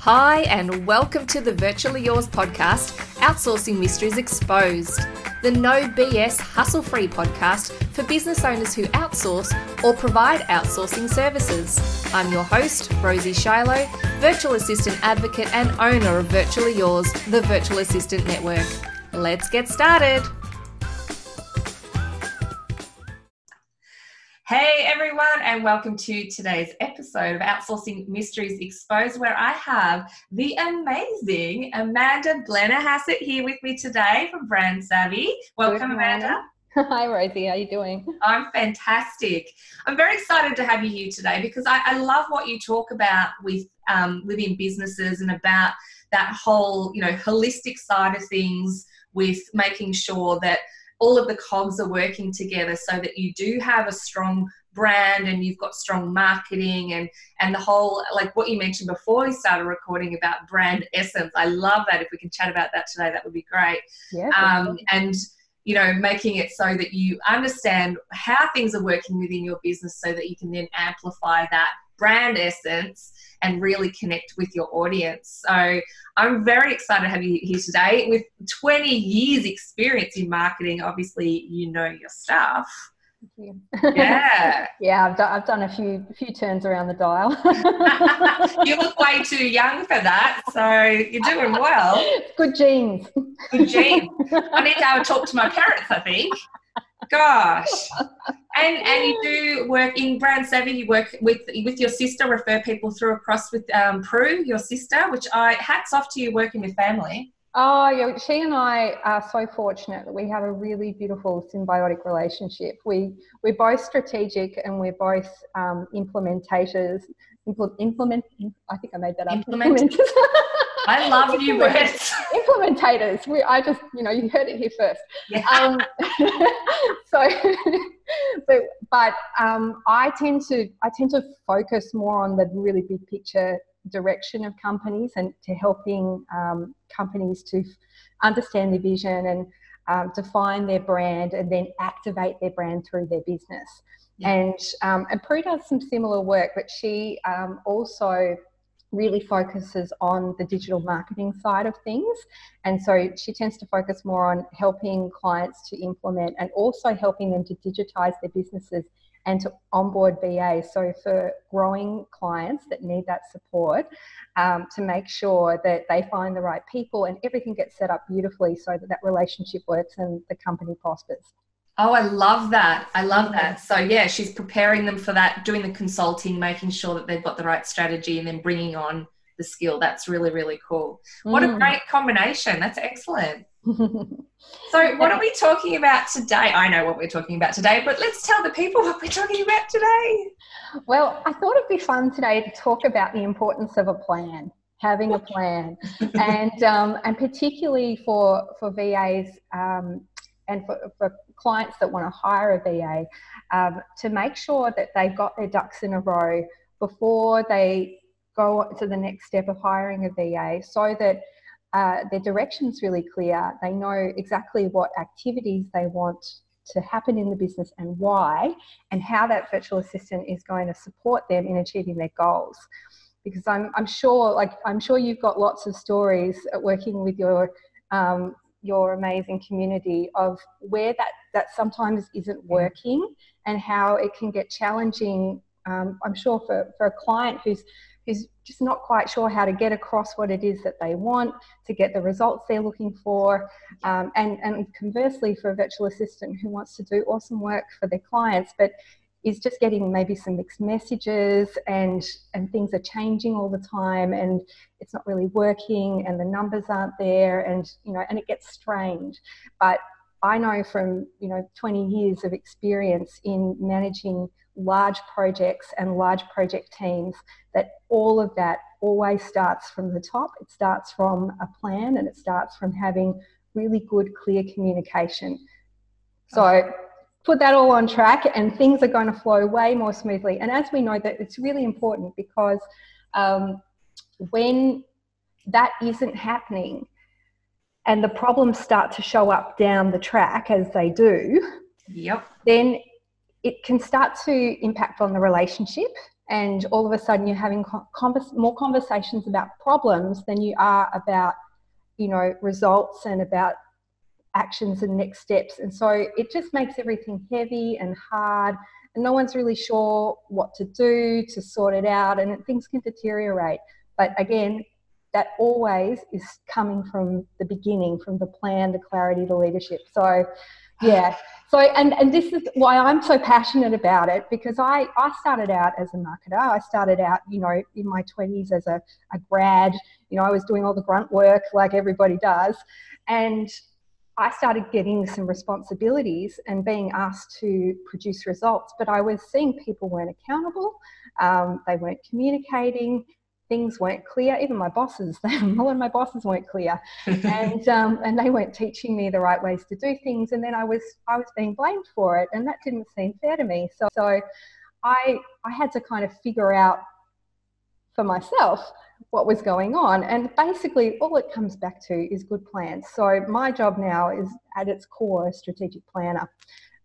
Hi, and welcome to the Virtually Yours podcast, Outsourcing Mysteries Exposed, the no BS hustle free podcast for business owners who outsource or provide outsourcing services. I'm your host, Rosie Shiloh, virtual assistant advocate and owner of Virtually Yours, the virtual assistant network. Let's get started. Hey everyone, and welcome to today's episode of Outsourcing Mysteries Exposed, where I have the amazing Amanda Blennerhassett here with me today from Brand Savvy. Welcome, Amanda. Hi, Rosie. How are you doing? I'm fantastic. I'm very excited to have you here today because I, I love what you talk about with um, within businesses and about that whole, you know, holistic side of things with making sure that all of the cogs are working together so that you do have a strong brand and you've got strong marketing and and the whole like what you mentioned before we started recording about brand essence. I love that. If we can chat about that today that would be great. Yeah um, and you know making it so that you understand how things are working within your business so that you can then amplify that brand essence and really connect with your audience. So I'm very excited to have you here today. With 20 years experience in marketing, obviously you know your stuff. You. Yeah. yeah, I've done, I've done a few few turns around the dial. you look way too young for that, so you're doing well. Good genes. Good genes. I need to have a talk to my parents, I think. Gosh. And and you do work in Brand Savvy. You work with with your sister. Refer people through across with um, Prue, your sister. Which I hats off to you working with family. Oh, yeah. She and I are so fortunate that we have a really beautiful symbiotic relationship. We we're both strategic and we're both um, implementators. Impl- implement. I think I made that up. Implement. I love new words. Implementators. We, I just, you know, you heard it here first. Yeah. Um, so, but, but um, I tend to, I tend to focus more on the really big picture direction of companies and to helping um, companies to understand their vision and um, define their brand and then activate their brand through their business. Yeah. And um, and Prue does some similar work, but she um, also really focuses on the digital marketing side of things. And so she tends to focus more on helping clients to implement and also helping them to digitize their businesses and to onboard VA. So for growing clients that need that support, um, to make sure that they find the right people and everything gets set up beautifully so that that relationship works and the company prospers. Oh, I love that. I love that. So, yeah, she's preparing them for that, doing the consulting, making sure that they've got the right strategy, and then bringing on the skill. That's really, really cool. What a mm. great combination. That's excellent. so, what are we talking about today? I know what we're talking about today, but let's tell the people what we're talking about today. Well, I thought it'd be fun today to talk about the importance of a plan having a plan and um, and particularly for for VAs um, and for, for clients that want to hire a VA um, to make sure that they've got their ducks in a row before they go to the next step of hiring a VA so that uh, their direction's really clear. They know exactly what activities they want to happen in the business and why, and how that virtual assistant is going to support them in achieving their goals. Because I'm, I'm sure, like I'm sure you've got lots of stories working with your um, your amazing community of where that that sometimes isn't working and how it can get challenging um, i'm sure for, for a client who's who's just not quite sure how to get across what it is that they want to get the results they're looking for um, and and conversely for a virtual assistant who wants to do awesome work for their clients. But is just getting maybe some mixed messages and and things are changing all the time and it's not really working and the numbers aren't there and you know and it gets strained. But i know from you know 20 years of experience in managing large projects and large project teams that all of that always starts from the top. It starts from a plan and it starts from having really good clear communication. So put that all on track and things are going to flow way more smoothly. And as we know that it's really important because um, when that isn't happening and the problems start to show up down the track as they do, yep. then it can start to impact on the relationship and all of a sudden you're having convers- more conversations about problems than you are about you know results and about actions and next steps. And so it just makes everything heavy and hard and no one's really sure what to do to sort it out and things can deteriorate. But again that always is coming from the beginning from the plan the clarity the leadership. So yeah. So and and this is why i'm so passionate about it because i i started out as a marketer. I started out you know in my 20s as a, a grad. You know i was doing all the grunt work like everybody does. And i started getting some responsibilities and being asked to produce results but i was seeing people weren't accountable um, they weren't communicating things weren't clear. Even my bosses, a lot of my bosses weren't clear, and um, and they weren't teaching me the right ways to do things. And then I was I was being blamed for it, and that didn't seem fair to me. So so I I had to kind of figure out for myself what was going on. And basically, all it comes back to is good plans. So my job now is at its core a strategic planner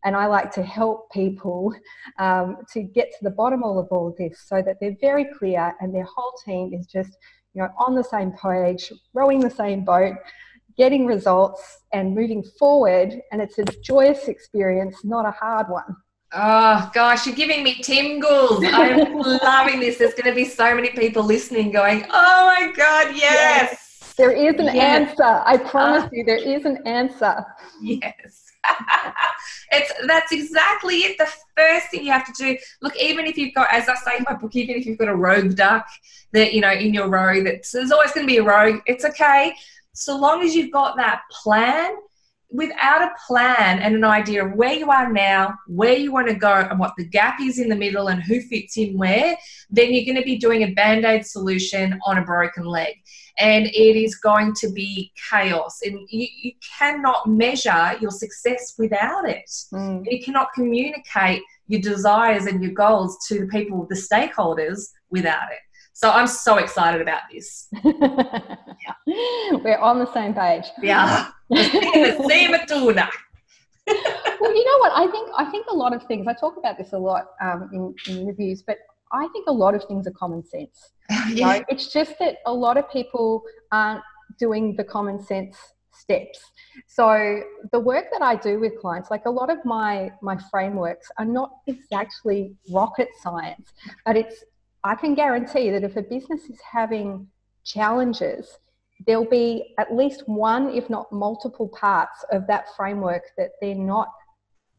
and I like to help people um, to get to the bottom of all of this so that they're very clear and their whole team is just you know on the same page, rowing the same boat, getting results and moving forward. And it's a joyous experience, not a hard one. Oh gosh, you're giving me tingles. I'm loving this. There's going to be so many people listening going, oh my God, yes. yes. There is an yes. answer. I promise uh, you, there is an answer. Yes. it's that's exactly it. The first thing you have to do. Look, even if you've got, as I say in my book, even if you've got a rogue duck that you know in your row, that there's always going to be a rogue. It's okay, so long as you've got that plan. Without a plan and an idea of where you are now, where you want to go, and what the gap is in the middle, and who fits in where, then you're going to be doing a band aid solution on a broken leg and it is going to be chaos. And you, you cannot measure your success without it. Mm. You cannot communicate your desires and your goals to the people, the stakeholders, without it. So I'm so excited about this. yeah. We're on the same page. Yeah. the same tuna. well, you know what? I think I think a lot of things. I talk about this a lot um, in, in reviews, but I think a lot of things are common sense. yeah. know? It's just that a lot of people aren't doing the common sense steps. So the work that I do with clients, like a lot of my my frameworks are not exactly rocket science, but it's I can guarantee that if a business is having challenges, there'll be at least one, if not multiple parts of that framework that they're not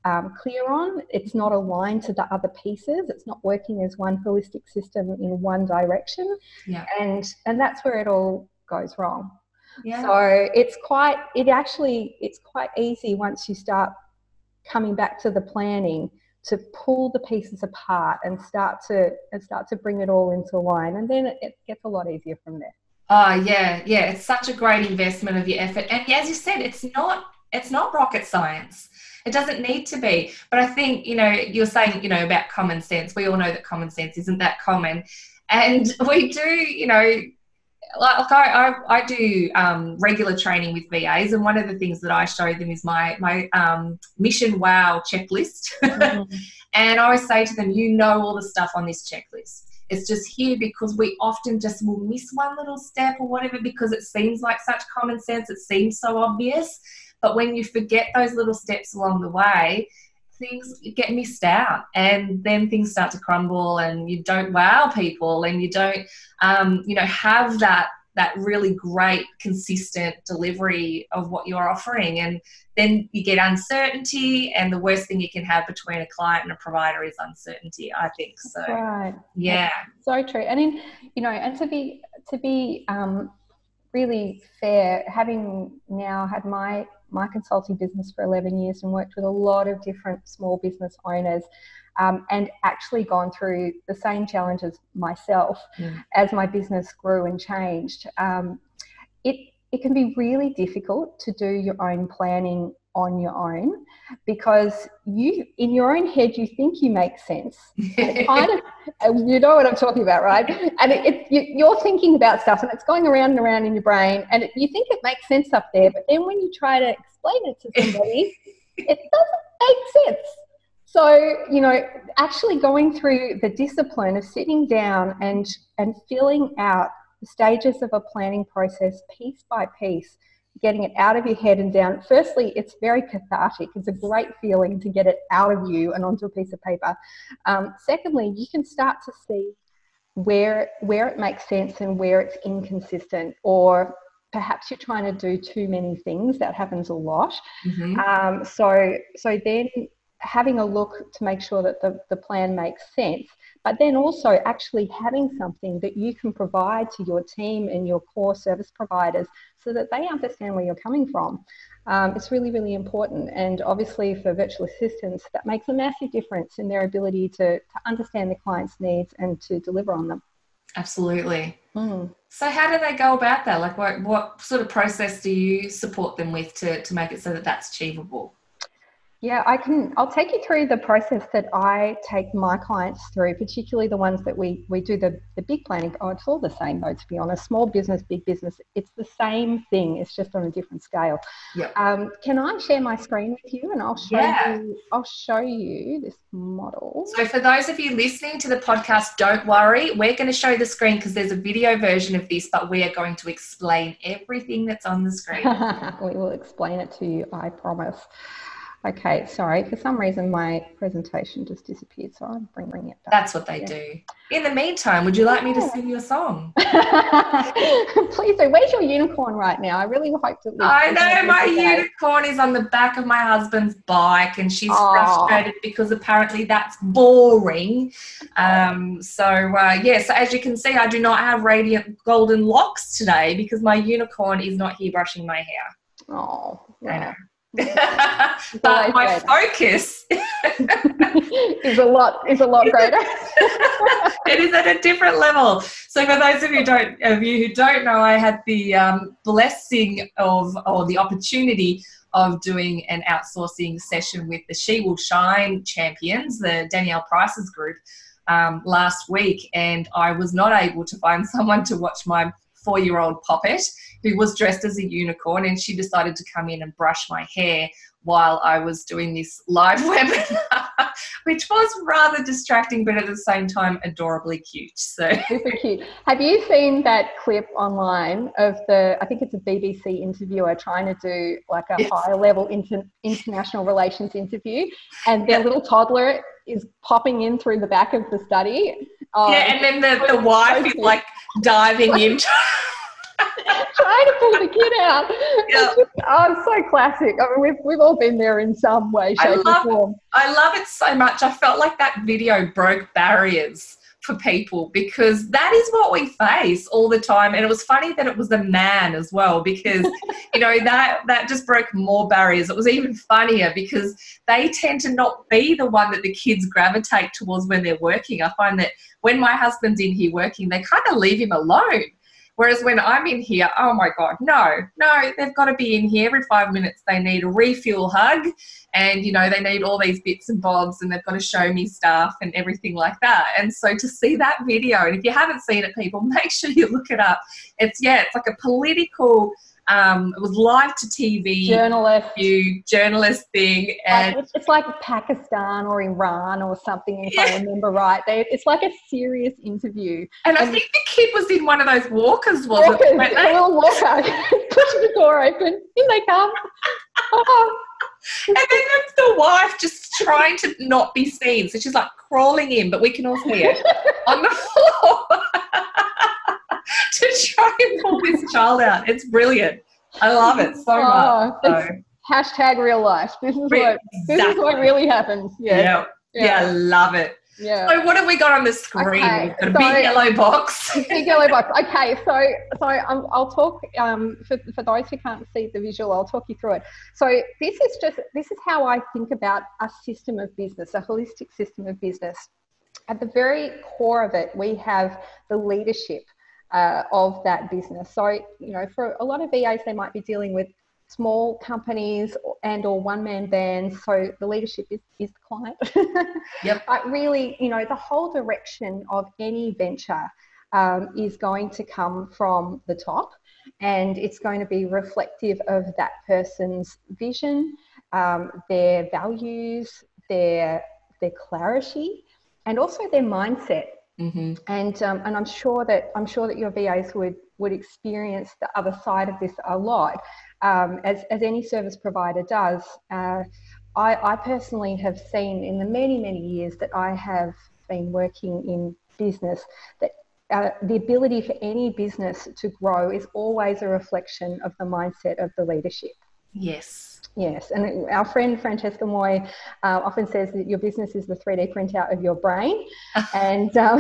um, clear on. It's not aligned to the other pieces. It's not working as one holistic system in one direction. Yeah. And and that's where it all goes wrong. Yeah. So it's quite it actually it's quite easy once you start coming back to the planning to pull the pieces apart and start to and start to bring it all into line and then it, gets a lot easier from there. Oh yeah, yeah. It's such a great investment of your effort. And as you said, it's not it's not rocket science. It doesn't need to be. But I think, you know, you're saying, you know, about common sense. We all know that common sense isn't that common. And we do, you know, like I, I, I do um, regular training with VAs, and one of the things that I show them is my my um, mission wow checklist. Mm-hmm. and I always say to them, you know all the stuff on this checklist. It's just here because we often just will miss one little step or whatever because it seems like such common sense. It seems so obvious. But when you forget those little steps along the way, things get missed out and then things start to crumble and you don't wow people and you don't um, you know have that that really great consistent delivery of what you're offering. And then you get uncertainty and the worst thing you can have between a client and a provider is uncertainty i think so right. yeah. So true. And in you know and to be to be um, really fair having now had my my consulting business for 11 years and worked with a lot of different small business owners um, and actually gone through the same challenges myself mm. as my business grew and changed. Um, it, it can be really difficult to do your own planning on your own because you in your own head you think you make sense. Kind of you know what i'm talking about right? And it, it, you, are thinking about stuff and it's going around and around in your brain and it, you think it makes sense up there but then when you try to explain it to somebody it doesn't make sense. So, you know, actually going through the discipline of sitting down and, and filling out the stages of a planning process piece by piece, getting it out of your head and down. Firstly, it's very cathartic. It's a great feeling to get it out of you and onto a piece of paper. Um, secondly, you can start to see where where it makes sense and where it's inconsistent or perhaps you're trying to do too many things that happens a lot mm-hmm. um, so so then having a look to make sure that the, the plan makes sense, but then also actually having something that you can provide to your team and your core service providers so that they understand where you're coming from. Um, it's really, really important. And obviously, for virtual assistants, that makes a massive difference in their ability to, to understand the client's needs and to deliver on them. Absolutely. Mm. So, how do they go about that? Like, what, what sort of process do you support them with to, to make it so that that's achievable? Yeah, I can. I'll take you through the process that I take my clients through, particularly the ones that we we do the the big planning. Oh, it's all the same though, to be honest. Small business, big business, it's the same thing. It's just on a different scale. Yeah. Um, can I share my screen with you, and I'll show yeah. you. I'll show you this model. So for those of you listening to the podcast, don't worry. We're going to show the screen because there's a video version of this, but we are going to explain everything that's on the screen. we will explain it to you. I promise. Okay, sorry. For some reason, my presentation just disappeared, so I'm bringing it back. That's what they yeah. do. In the meantime, would you like me to sing you a song? Please do. Where's your unicorn right now? I really hope that. I know my unicorn is on the back of my husband's bike, and she's Aww. frustrated because apparently that's boring. Um, so uh, yeah, so as you can see, I do not have radiant golden locks today because my unicorn is not here brushing my hair. Oh, I know. But my focus is a lot is a lot greater. it is at a different level. So for those of you don't of you who don't know, I had the um, blessing of or the opportunity of doing an outsourcing session with the She Will Shine champions, the Danielle Price's group, um, last week, and I was not able to find someone to watch my four year old Poppet who was dressed as a unicorn and she decided to come in and brush my hair while I was doing this live webinar, which was rather distracting, but at the same time adorably cute. So super cute. Have you seen that clip online of the? I think it's a BBC interviewer trying to do like a yes. higher level inter- international relations interview, and their little toddler is popping in through the back of the study. Um, yeah, and then the, the wife is like diving into trying to pull the kid out. Yeah. Just, oh, it's so classic. I mean, we've, we've all been there in some way, shape, I love, or form. I love it so much. I felt like that video broke barriers for people because that is what we face all the time and it was funny that it was a man as well because you know that that just broke more barriers it was even funnier because they tend to not be the one that the kids gravitate towards when they're working i find that when my husband's in here working they kind of leave him alone Whereas when I'm in here, oh my God, no, no, they've got to be in here every five minutes. They need a refuel hug and, you know, they need all these bits and bobs and they've got to show me stuff and everything like that. And so to see that video, and if you haven't seen it, people, make sure you look it up. It's, yeah, it's like a political um, it was live to TV journalist you journalist thing, and like, it's like Pakistan or Iran or something, if yeah. I remember right. They, it's like a serious interview. And, and, I think the kid was in one of those walkers, was walkers, it? A little walker, pushing the door open. In they come. Oh. and then it's the wife just trying to not be seen, so she's like crawling in, but we can all see it on the floor. to try and pull this child out. It's brilliant. I love it so oh, much. So. Hashtag real life. This is what exactly. this is what really happens. Yeah. Yeah. yeah. yeah love it. Yeah. So what have we got on the screen? Okay, so, big yellow box. big yellow box. Okay, so so um, I'll talk um, for, for those who can't see the visual. I'll talk you through it. So this is just this is how I think about a system of business, a holistic system of business. At the very core of it, we have the leadership uh, of that business. So, you know, for a lot of VAs, they might be dealing with small companies and or one-man bands. So the leadership is, is the client. yep. But really, you know, the whole direction of any venture um, is going to come from the top and it's going to be reflective of that person's vision, um, their values, their their clarity, and also their mindset. Mm-hmm. And um, and I'm sure that I'm sure that your VAs would would experience the other side of this a lot, um, as as any service provider does. Uh, I, I personally have seen in the many many years that I have been working in business that uh, the ability for any business to grow is always a reflection of the mindset of the leadership. Yes. Yes, and our friend Francesca Moy uh, often says that your business is the 3D printout of your brain. And um,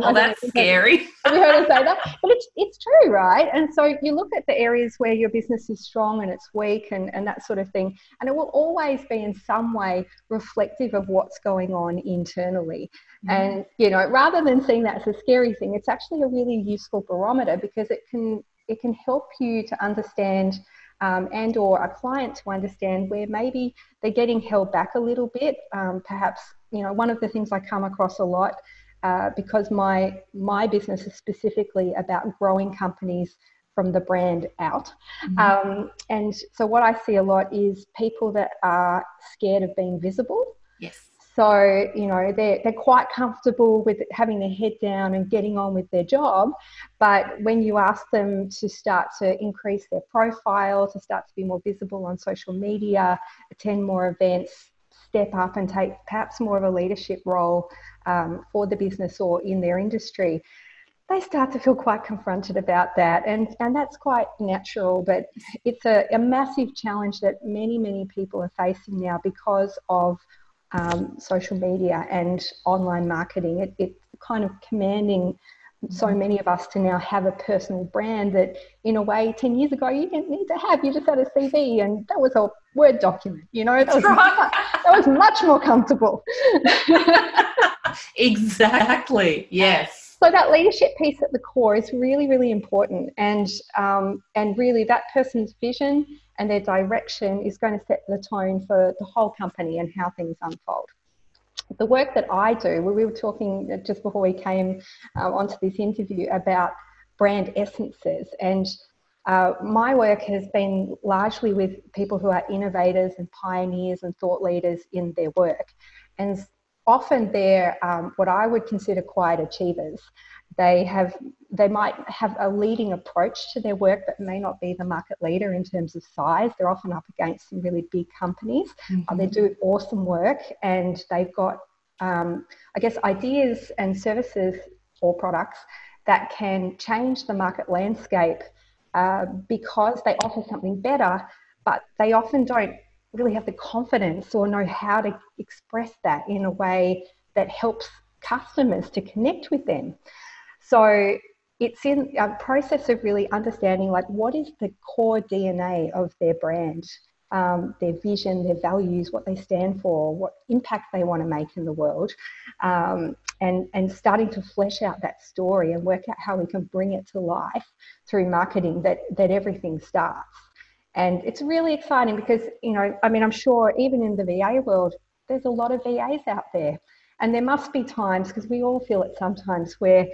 well, that's scary. Have you heard her say that? But it's, it's true, right? And so you look at the areas where your business is strong and it's weak and, and that sort of thing, and it will always be in some way reflective of what's going on internally. Mm. And, you know, rather than seeing that as a scary thing, it's actually a really useful barometer because it can it can help you to understand um, and or a client to understand where maybe they're getting held back a little bit. Um, perhaps you know one of the things I come across a lot uh, because my my business is specifically about growing companies from the brand out. Mm-hmm. Um, and so what I see a lot is people that are scared of being visible. Yes. So, you know, they're, they're quite comfortable with having their head down and getting on with their job. But when you ask them to start to increase their profile, to start to be more visible on social media, attend more events, step up and take perhaps more of a leadership role um, for the business or in their industry, they start to feel quite confronted about that. And, and that's quite natural, but it's a, a massive challenge that many, many people are facing now because of um, social media and online marketing. It, it's kind of commanding so mm-hmm. many of us to now have a personal brand that, in a way, 10 years ago, you didn't need to have. You just had a CV and that was a Word document, you know? That was, right. that was much more comfortable. exactly, yes. So that leadership piece at the core is really, really important, and um, and really that person's vision and their direction is going to set the tone for the whole company and how things unfold. The work that I do, we were talking just before we came uh, onto this interview about brand essences, and uh, my work has been largely with people who are innovators and pioneers and thought leaders in their work. And often they're um, what I would consider quiet achievers. They have they might have a leading approach to their work, but may not be the market leader in terms of size. They're often up against some really big companies. Mm-hmm. Uh, they do awesome work, and they've got, um, I guess, ideas and services or products that can change the market landscape uh, because they offer something better, but they often don't really have the confidence or know how to express that in a way that helps customers to connect with them. So it's in a process of really understanding like what is the core DNA of their brand, um, their vision, their values, what they stand for, what impact they want to make in the world, um, and and starting to flesh out that story and work out how we can bring it to life through marketing. That that everything starts, and it's really exciting because you know I mean I'm sure even in the VA world there's a lot of VAs out there, and there must be times because we all feel it sometimes where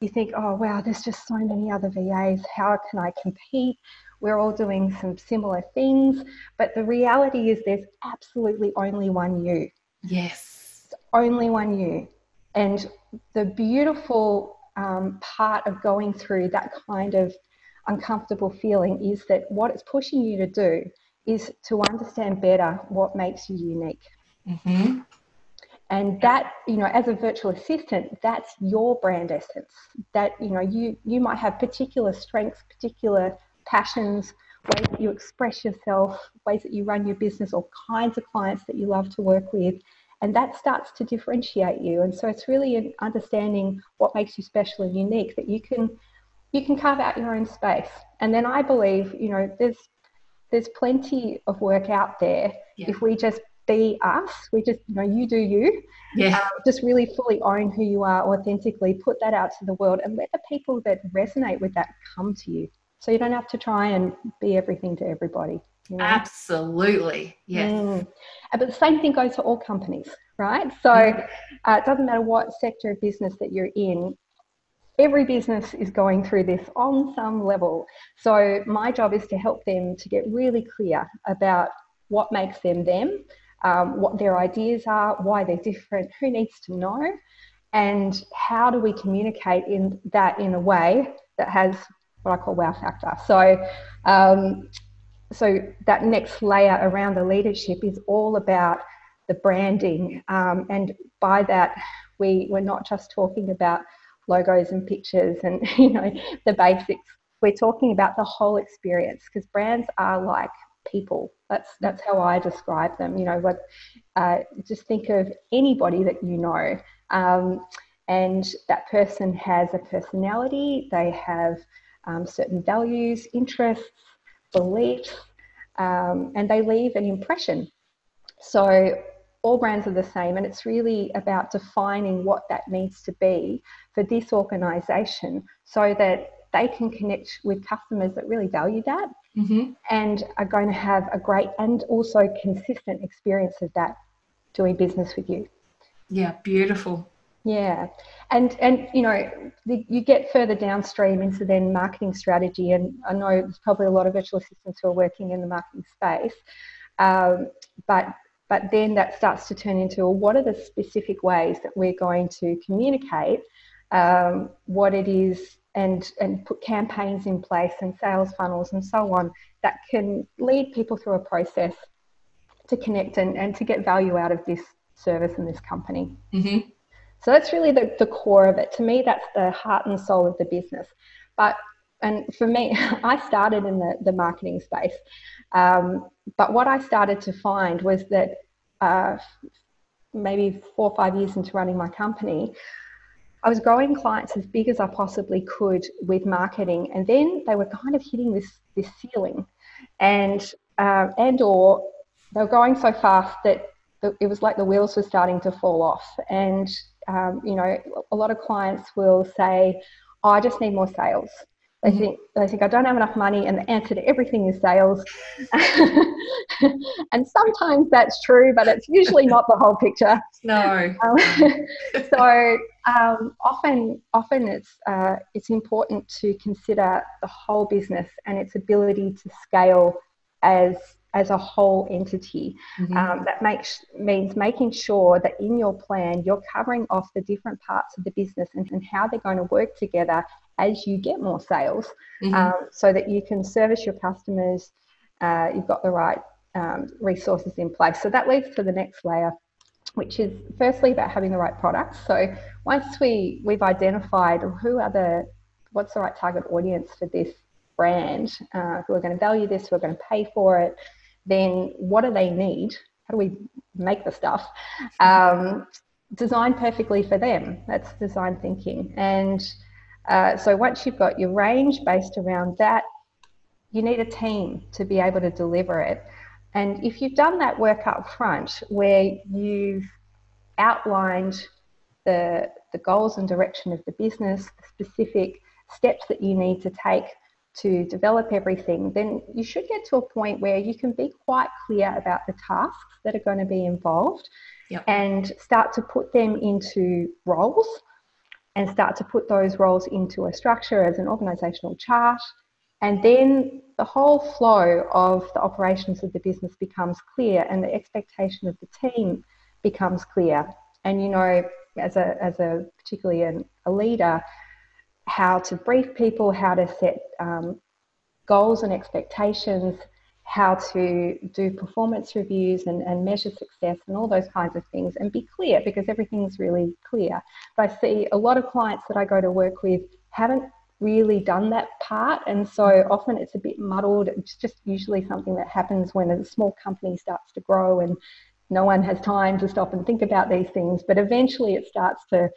you think, oh, wow, there's just so many other VAs. How can I compete? We're all doing some similar things. But the reality is, there's absolutely only one you. Yes. Only one you. And the beautiful um, part of going through that kind of uncomfortable feeling is that what it's pushing you to do is to understand better what makes you unique. Mm-hmm. And that, you know, as a virtual assistant, that's your brand essence. That, you know, you, you might have particular strengths, particular passions, ways that you express yourself, ways that you run your business, or kinds of clients that you love to work with. And that starts to differentiate you. And so it's really an understanding what makes you special and unique that you can you can carve out your own space. And then I believe, you know, there's there's plenty of work out there yeah. if we just be us. We just, you know, you do you. Yeah. Um, just really fully own who you are authentically, put that out to the world, and let the people that resonate with that come to you. So you don't have to try and be everything to everybody. You know? Absolutely. Yes. Mm. But the same thing goes for all companies, right? So mm. uh, it doesn't matter what sector of business that you're in, every business is going through this on some level. So my job is to help them to get really clear about what makes them them, um, what their ideas are, why they're different, who needs to know, and how do we communicate in that in a way that has what I call wow factor. So, um, so that next layer around the leadership is all about the branding, um, and by that we we're not just talking about logos and pictures and you know the basics. We're talking about the whole experience because brands are like people. That's that's how I describe them. You know, what uh, just think of anybody that you know, um, and that person has a personality. They have um, certain values, interests, beliefs, um, and they leave an impression. So all brands are the same, and it's really about defining what that needs to be for this organisation so that they can connect with customers that really value that mm-hmm. and are going to have a great and also consistent experience of that doing business with you. Yeah, beautiful. Yeah, and and you know the, you get further downstream into then marketing strategy, and I know there's probably a lot of virtual assistants who are working in the marketing space, um, but but then that starts to turn into well, what are the specific ways that we're going to communicate um, what it is and and put campaigns in place and sales funnels and so on that can lead people through a process to connect and, and to get value out of this service and this company. Mm-hmm. So that's really the, the core of it. To me, that's the heart and soul of the business. But and for me, I started in the, the marketing space. Um, but what I started to find was that uh, maybe four or five years into running my company, I was growing clients as big as I possibly could with marketing, and then they were kind of hitting this this ceiling, and uh, and or they were growing so fast that it was like the wheels were starting to fall off. And um, you know, a lot of clients will say, oh, "I just need more sales." They mm-hmm. think they think I don't have enough money, and the answer to everything is sales. and sometimes that's true, but it's usually not the whole picture. No. Um, so um, often, often it's uh, it's important to consider the whole business and its ability to scale as as a whole entity. Mm-hmm. Um, that makes means making sure that in your plan you're covering off the different parts of the business and, and how they're going to work together as you get more sales mm-hmm. um, so that you can service your customers. Uh, you've got the right um, resources in place. So that leads to the next layer, which is firstly about having the right products. So once we we've identified who are the what's the right target audience for this brand, uh, who are going to value this, who are going to pay for it, then what do they need? How do we make the stuff? Um, designed perfectly for them. That's design thinking. And uh, so once you've got your range based around that, you need a team to be able to deliver it. And if you've done that work up front where you've outlined the, the goals and direction of the business, the specific steps that you need to take to develop everything, then you should get to a point where you can be quite clear about the tasks that are going to be involved yep. and start to put them into roles and start to put those roles into a structure as an organizational chart. And then the whole flow of the operations of the business becomes clear and the expectation of the team becomes clear. And you know, as a, as a particularly an, a leader, how to brief people, how to set um, goals and expectations, how to do performance reviews and, and measure success and all those kinds of things and be clear because everything's really clear. But I see a lot of clients that I go to work with haven't really done that part. And so often it's a bit muddled. It's just usually something that happens when a small company starts to grow and no one has time to stop and think about these things. But eventually it starts to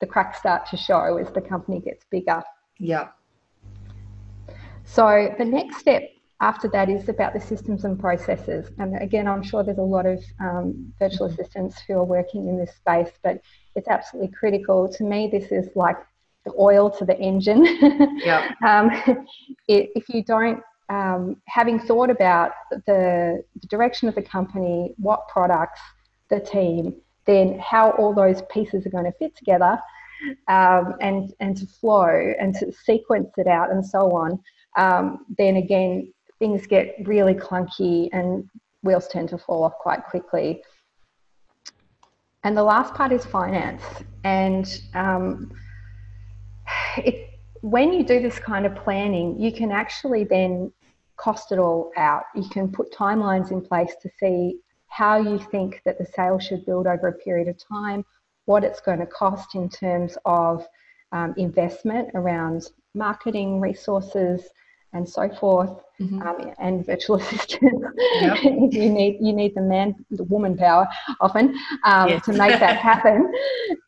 the cracks start to show as the company gets bigger. Yeah. So the next step after that is about the systems and processes. And again, I'm sure there's a lot of um, virtual assistants who are working in this space, but it's absolutely critical. To me, this is like the oil to the engine. Yeah. um, it, if you don't, um, having thought about the, the direction of the company, what products, the team, then how all those pieces are going to fit together um, and, and to flow and to sequence it out and so on, um, then again, things get really clunky and wheels tend to fall off quite quickly. And the last part is finance. And um, it, when you do this kind of planning, you can actually then cost it all out. You can put timelines in place to see how you think that the sale should build over a period of time, what it's going to cost in terms of um, investment around marketing resources and so forth, mm-hmm. um, and virtual assistants. Yep. you need you need the man, the woman power often um, yes. to make that happen,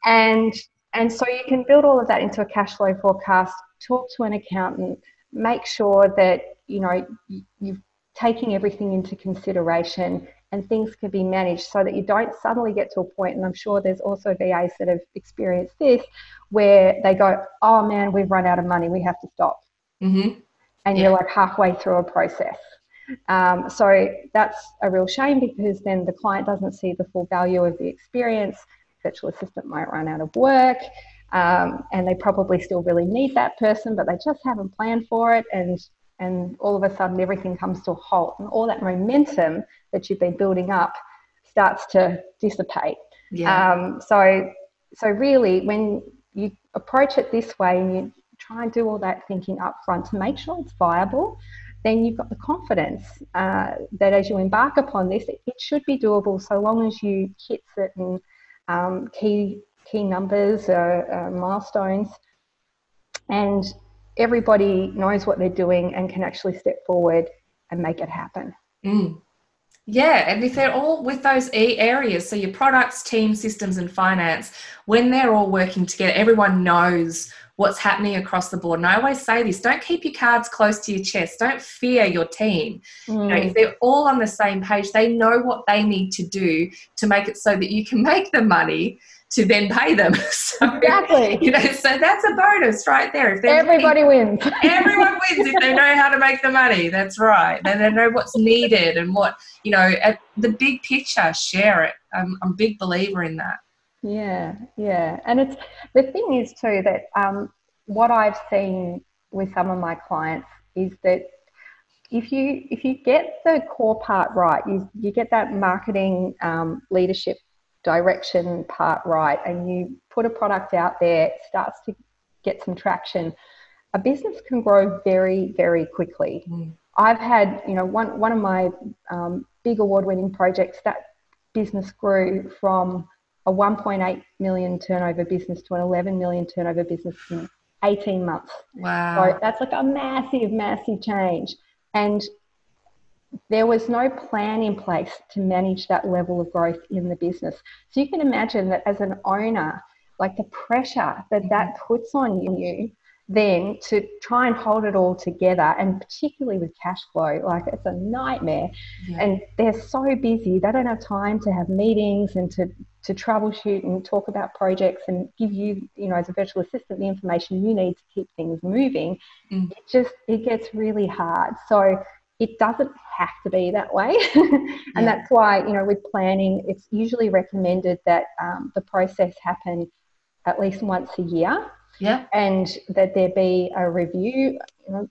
and and so you can build all of that into a cash flow forecast. Talk to an accountant. Make sure that you know you're taking everything into consideration and things can be managed so that you don't suddenly get to a point and i'm sure there's also vas that have experienced this where they go oh man we've run out of money we have to stop mm-hmm. and yeah. you're like halfway through a process um, so that's a real shame because then the client doesn't see the full value of the experience virtual assistant might run out of work um, and they probably still really need that person but they just haven't planned for it and and all of a sudden everything comes to a halt and all that momentum that you've been building up starts to dissipate yeah. Um, so so really when you approach it this way and you try and do all that thinking up front to make sure it's viable then you've got the confidence uh, that as you embark upon this it, it, should be doable so long as you hit certain um, key key numbers uh, milestones and everybody knows what they're doing and can actually step forward and make it happen. Mm. Yeah, and if they're all with those E areas, so your products, team, systems, and finance, when they're all working together, everyone knows what's happening across the board. And I always say this don't keep your cards close to your chest, don't fear your team. Mm. You know, if mm. they're all on the same page, they know what they need to do to make it so that you can make the money to then pay them. So, exactly. You know, so that's a bonus right there. If everybody wins. everyone wins if they know how to make the money. That's right. Then they know what's needed and what you know. At the big picture, share it. I'm, I'm a big believer in that. Yeah, yeah, and it's the thing is too that um, what I've seen with some of my clients is that if you if you get the core part right, you you get that marketing um, leadership direction part right and you put a product out there, it starts to get some traction, a business can grow very, very quickly. Mm. I've had, you know, one, one of my um, big award winning projects, that business grew from a 1.8 million turnover business to an 11 million turnover business in 18 months. Wow. So that's like a massive, massive change. And there was no plan in place to manage that level of growth in the business. So you can imagine that as an owner, like the pressure that that mm-hmm. puts on you then to try and hold it all together and particularly with cash flow like it's a nightmare yeah. and they're so busy they don't have time to have meetings and to to troubleshoot and talk about projects and give you you know as a virtual assistant the information you need to keep things moving mm. it just it gets really hard so it doesn't have to be that way. and yeah. that's why, you know, with planning, it's usually recommended that um, the process happen at least once a year. Yeah. And that there be a review. You know,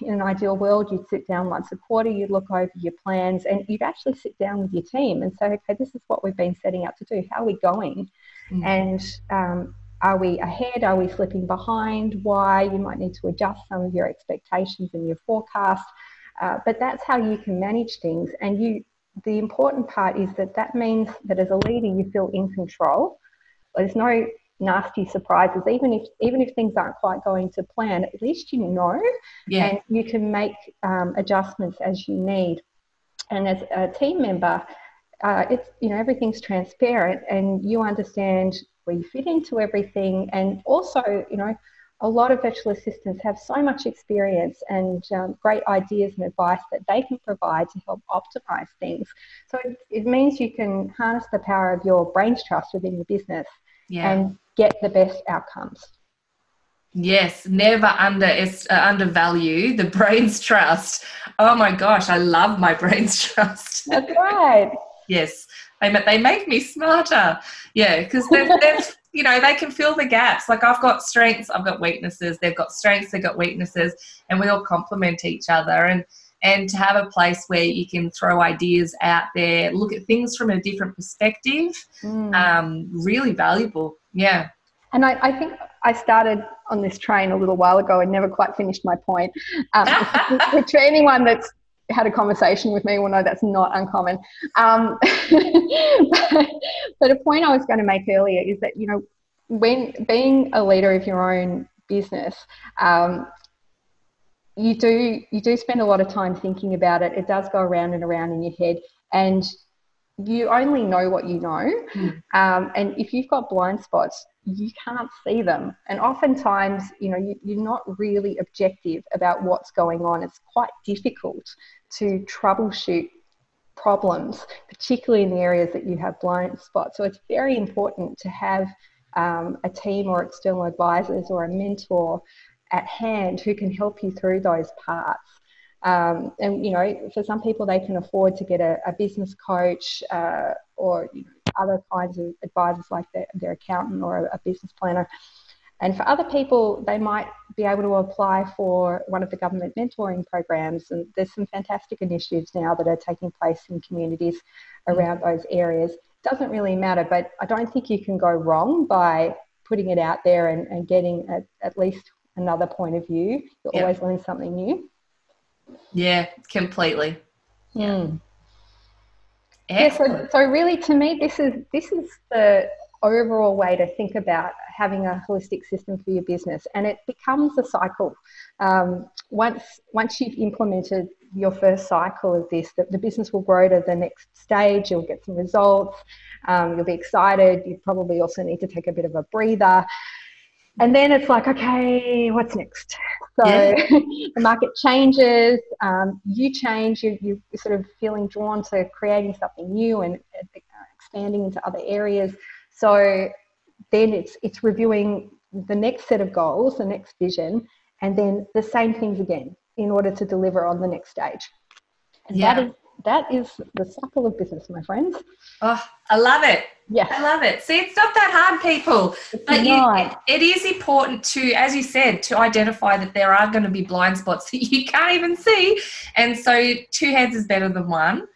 in an ideal world, you'd sit down once a quarter, you'd look over your plans, and you'd actually sit down with your team and say, okay, this is what we've been setting out to do. How are we going? Mm. And um, are we ahead? Are we slipping behind? Why? You might need to adjust some of your expectations and your forecast. Uh, but that's how you can manage things. And you, the important part is that that means that as a leader, you feel in control. There's no nasty surprises, even if even if things aren't quite going to plan. At least you know, yeah. and you can make um, adjustments as you need. And as a team member, uh, it's you know everything's transparent, and you understand where you fit into everything, and also you know a lot of virtual assistants have so much experience and um, great ideas and advice that they can provide to help optimize things. So it, it, means you can harness the power of your brain's trust within your business yeah. and get the best outcomes. Yes, never under uh, undervalue the brain's trust. Oh my gosh, I love my brain's trust. That's right. yes, they they make me smarter. Yeah, because they've, they've you know, they can fill the gaps. Like I've got strengths, I've got weaknesses. They've got strengths, they've got weaknesses, and we all complement each other. And and to have a place where you can throw ideas out there, look at things from a different perspective, mm. um, really valuable. Yeah. And I, I, think I started on this train a little while ago and never quite finished my point. Um, which for anyone that's had a conversation with me will know that's not uncommon. Um, but, but a point I was going to make earlier is that, you know, when being a leader of your own business, um, you do you do spend a lot of time thinking about it. It does go around and around in your head, and you only know what you know. Mm. Um, and if you've got blind spots, you can't see them. And oftentimes, you know, you, you're not really objective about what's going on. It's quite difficult to troubleshoot problems, particularly in the areas that you have blind spots. So it's very important to have um, a team or external advisors or a mentor at hand who can help you through those parts. Um, and you know, for some people, they can afford to get a, a business coach uh, or you know, other kinds of advisors like their, their accountant or a, a, business planner. And for other people, they might be able to apply for one of the government mentoring programs. And there's some fantastic initiatives now that are taking place in communities around those areas. Doesn't really matter, but I don't think you can go wrong by putting it out there and, and getting a, at least another point of view. You'll yep. always learn something new. Yeah, completely. Yeah. Hmm. Yeah, so, so really to me this is this is the overall way to think about having a holistic system for your business and it becomes a cycle um, once once you've implemented your first cycle of this that the business will grow to the next stage you'll get some results um, you'll be excited you probably also need to take a bit of a breather and then it's like okay what's next so yeah. the market changes um, you change you, you're sort of feeling drawn to creating something new and uh, expanding into other areas so then it's it's reviewing the next set of goals the next vision and then the same things again in order to deliver on the next stage and yeah. that is that is the cycle of business, my friends. Oh, I love it. Yeah. I love it. See, it's not that hard, people. It's but you, it, it is important to, as you said, to identify that there are going to be blind spots that you can't even see. And so two heads is better than one.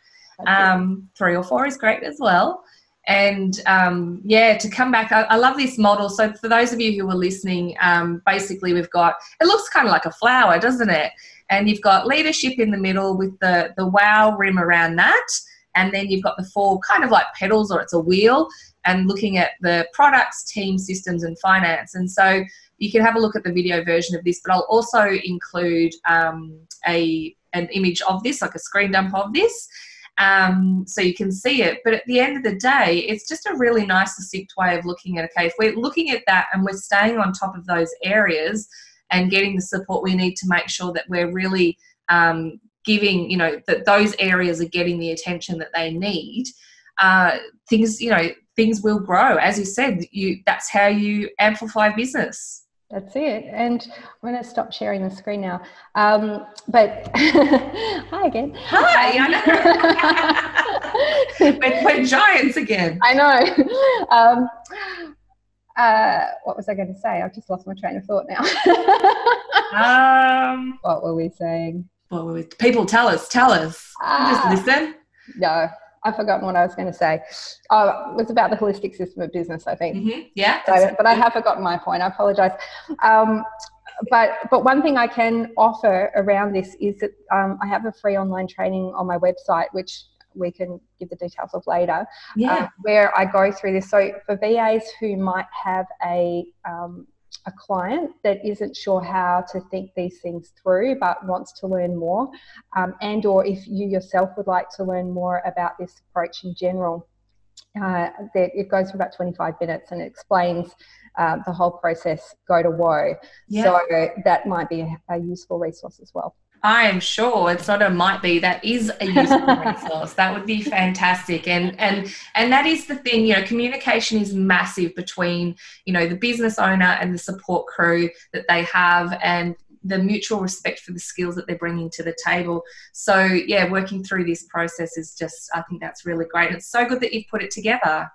Um, three or four is great as well. And um, yeah, to come back, I, I, love this model. So for those of you who are listening, um, basically we've got, it looks kind of like a flower, doesn't it? And you've got leadership in the middle with the the wow rim around that. And then you've got the four kind of like petals or it's a wheel and looking at the products team systems and finance. And so you can have a look at the video version of this but i'll also include um, a an image of this like a screen dump of this um, so you can see it. But at the end of the day it's just a really nice succinct way of looking at okay if we're looking at that and we're staying on top of those areas and getting the support we need to make sure that we're really um, giving, you know, that those areas are getting the attention that they need. Uh, things, you know, things will grow. As you said, you that's how you amplify business. That's it. And I'm going to stop sharing the screen now. Um, but hi again. Hi. Um, we're, we're, giants again. I know. Um, uh, what was I going to say? I've just lost my train of thought now. um, what were we saying? What were we? People tell us, tell us. Uh, just listen. No, I've forgotten what I was going to say. Oh, it was about the holistic system of business, I think. Mm-hmm. Yeah. So, but I have forgotten my point. I apologize. Um, but but one thing I can offer around this is that um, I have a free online training on my website, which we can give the details of later, yeah. Uh, where I go through this. So for VAs who might have a um, a client that isn't sure how to think these things through but wants to learn more um, and or if you yourself would like to learn more about this approach in general uh, it goes for about 25 minutes and it explains uh, the whole process go to woe yeah. so that might be a, a useful resource as well I am sure it's not a might be. That is a useful resource. That would be fantastic. And and and that is the thing. You know, communication is massive between you know the business owner and the support crew that they have, and the mutual respect for the skills that they're bringing to the table. So yeah, working through this process is just. I think that's really great. It's so good that you've put it together.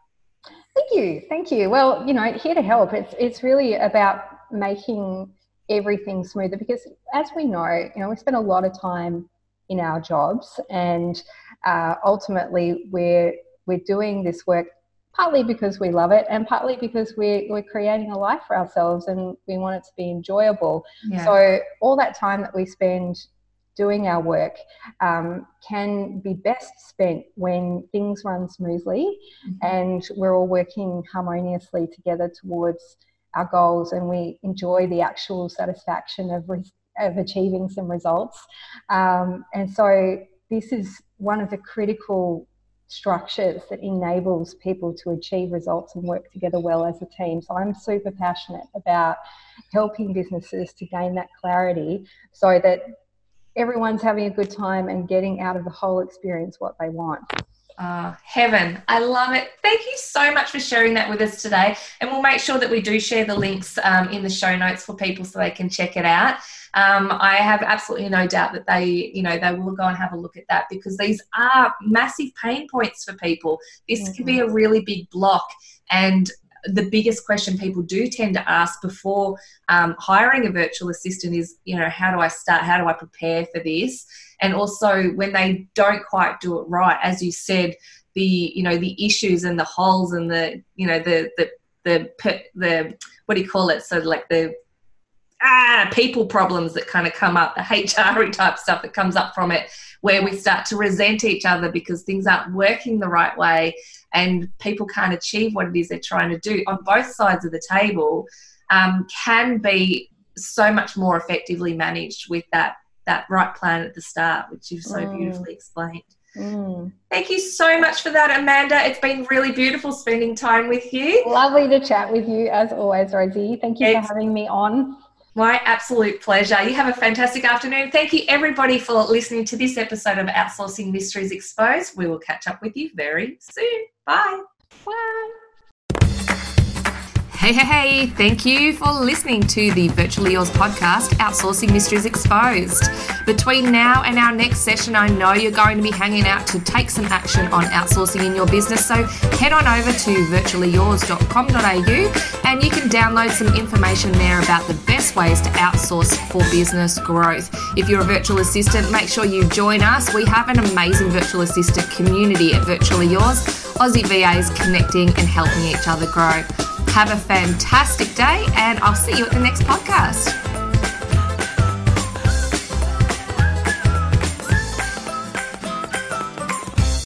Thank you, thank you. Well, you know, here to help. It's it's really about making everything smoother because as we know you know we spend a lot of time in our jobs. And uh, ultimately, we're, we're doing this work partly because we love it and partly because we're, we're creating a life for ourselves and we want it to be enjoyable. Yeah. So, all that time that we spend doing our work um, can be best spent when things run smoothly mm-hmm. and we're all working harmoniously together towards our goals and we enjoy the actual satisfaction of, re- of achieving some results. Um, and so, this is one of the critical structures that enables people to achieve results and work together well as a team. So I'm super passionate about helping businesses to gain that clarity so that everyone's having a good time and getting out of the whole experience what they want. Uh, heaven. I love it. Thank you so much for sharing that with us today. And we'll make sure that we do share the links um, in the show notes for people so they can check it out. Um, I have absolutely no doubt that they, you know, they will go and have a look at that because these are massive pain points for people. This mm-hmm. can be a really big block. And the biggest question people do tend to ask before um, hiring a virtual assistant is, you know, how do I start? How do I prepare for this? And also, when they don't quite do it right, as you said, the you know the issues and the holes and the you know the the the the what do you call it? So like the ah people problems that kind of come up, the HR type stuff that comes up from it, where we start to resent each other because things aren't working the right way and people can't achieve what it is they're trying to do on both sides of the table um, can be so much more effectively managed with that that right plan at the start, which you've so mm. beautifully explained. Mm. Thank you so much for that, Amanda. It's been really beautiful spending time with you. Lovely to chat with you as always, Rosie. Thank you it's, for having me on. My absolute pleasure. You have a fantastic afternoon. Thank you, everybody, for listening to this episode of Outsourcing Mysteries Exposed. We will catch up with you very soon. Bye. Bye. Hey, hey, hey, thank you for listening to the Virtually Yours podcast, Outsourcing Mysteries Exposed. Between now and our next session, I know you're going to be hanging out to take some action on outsourcing in your business. So head on over to virtuallyyours.com.au and you can download some information there about the best ways to outsource for business growth. If you're a virtual assistant, make sure you join us. We have an amazing virtual assistant community at Virtually Yours, Aussie VAs connecting and helping each other grow. Have a fantastic day, and I'll see you at the next podcast.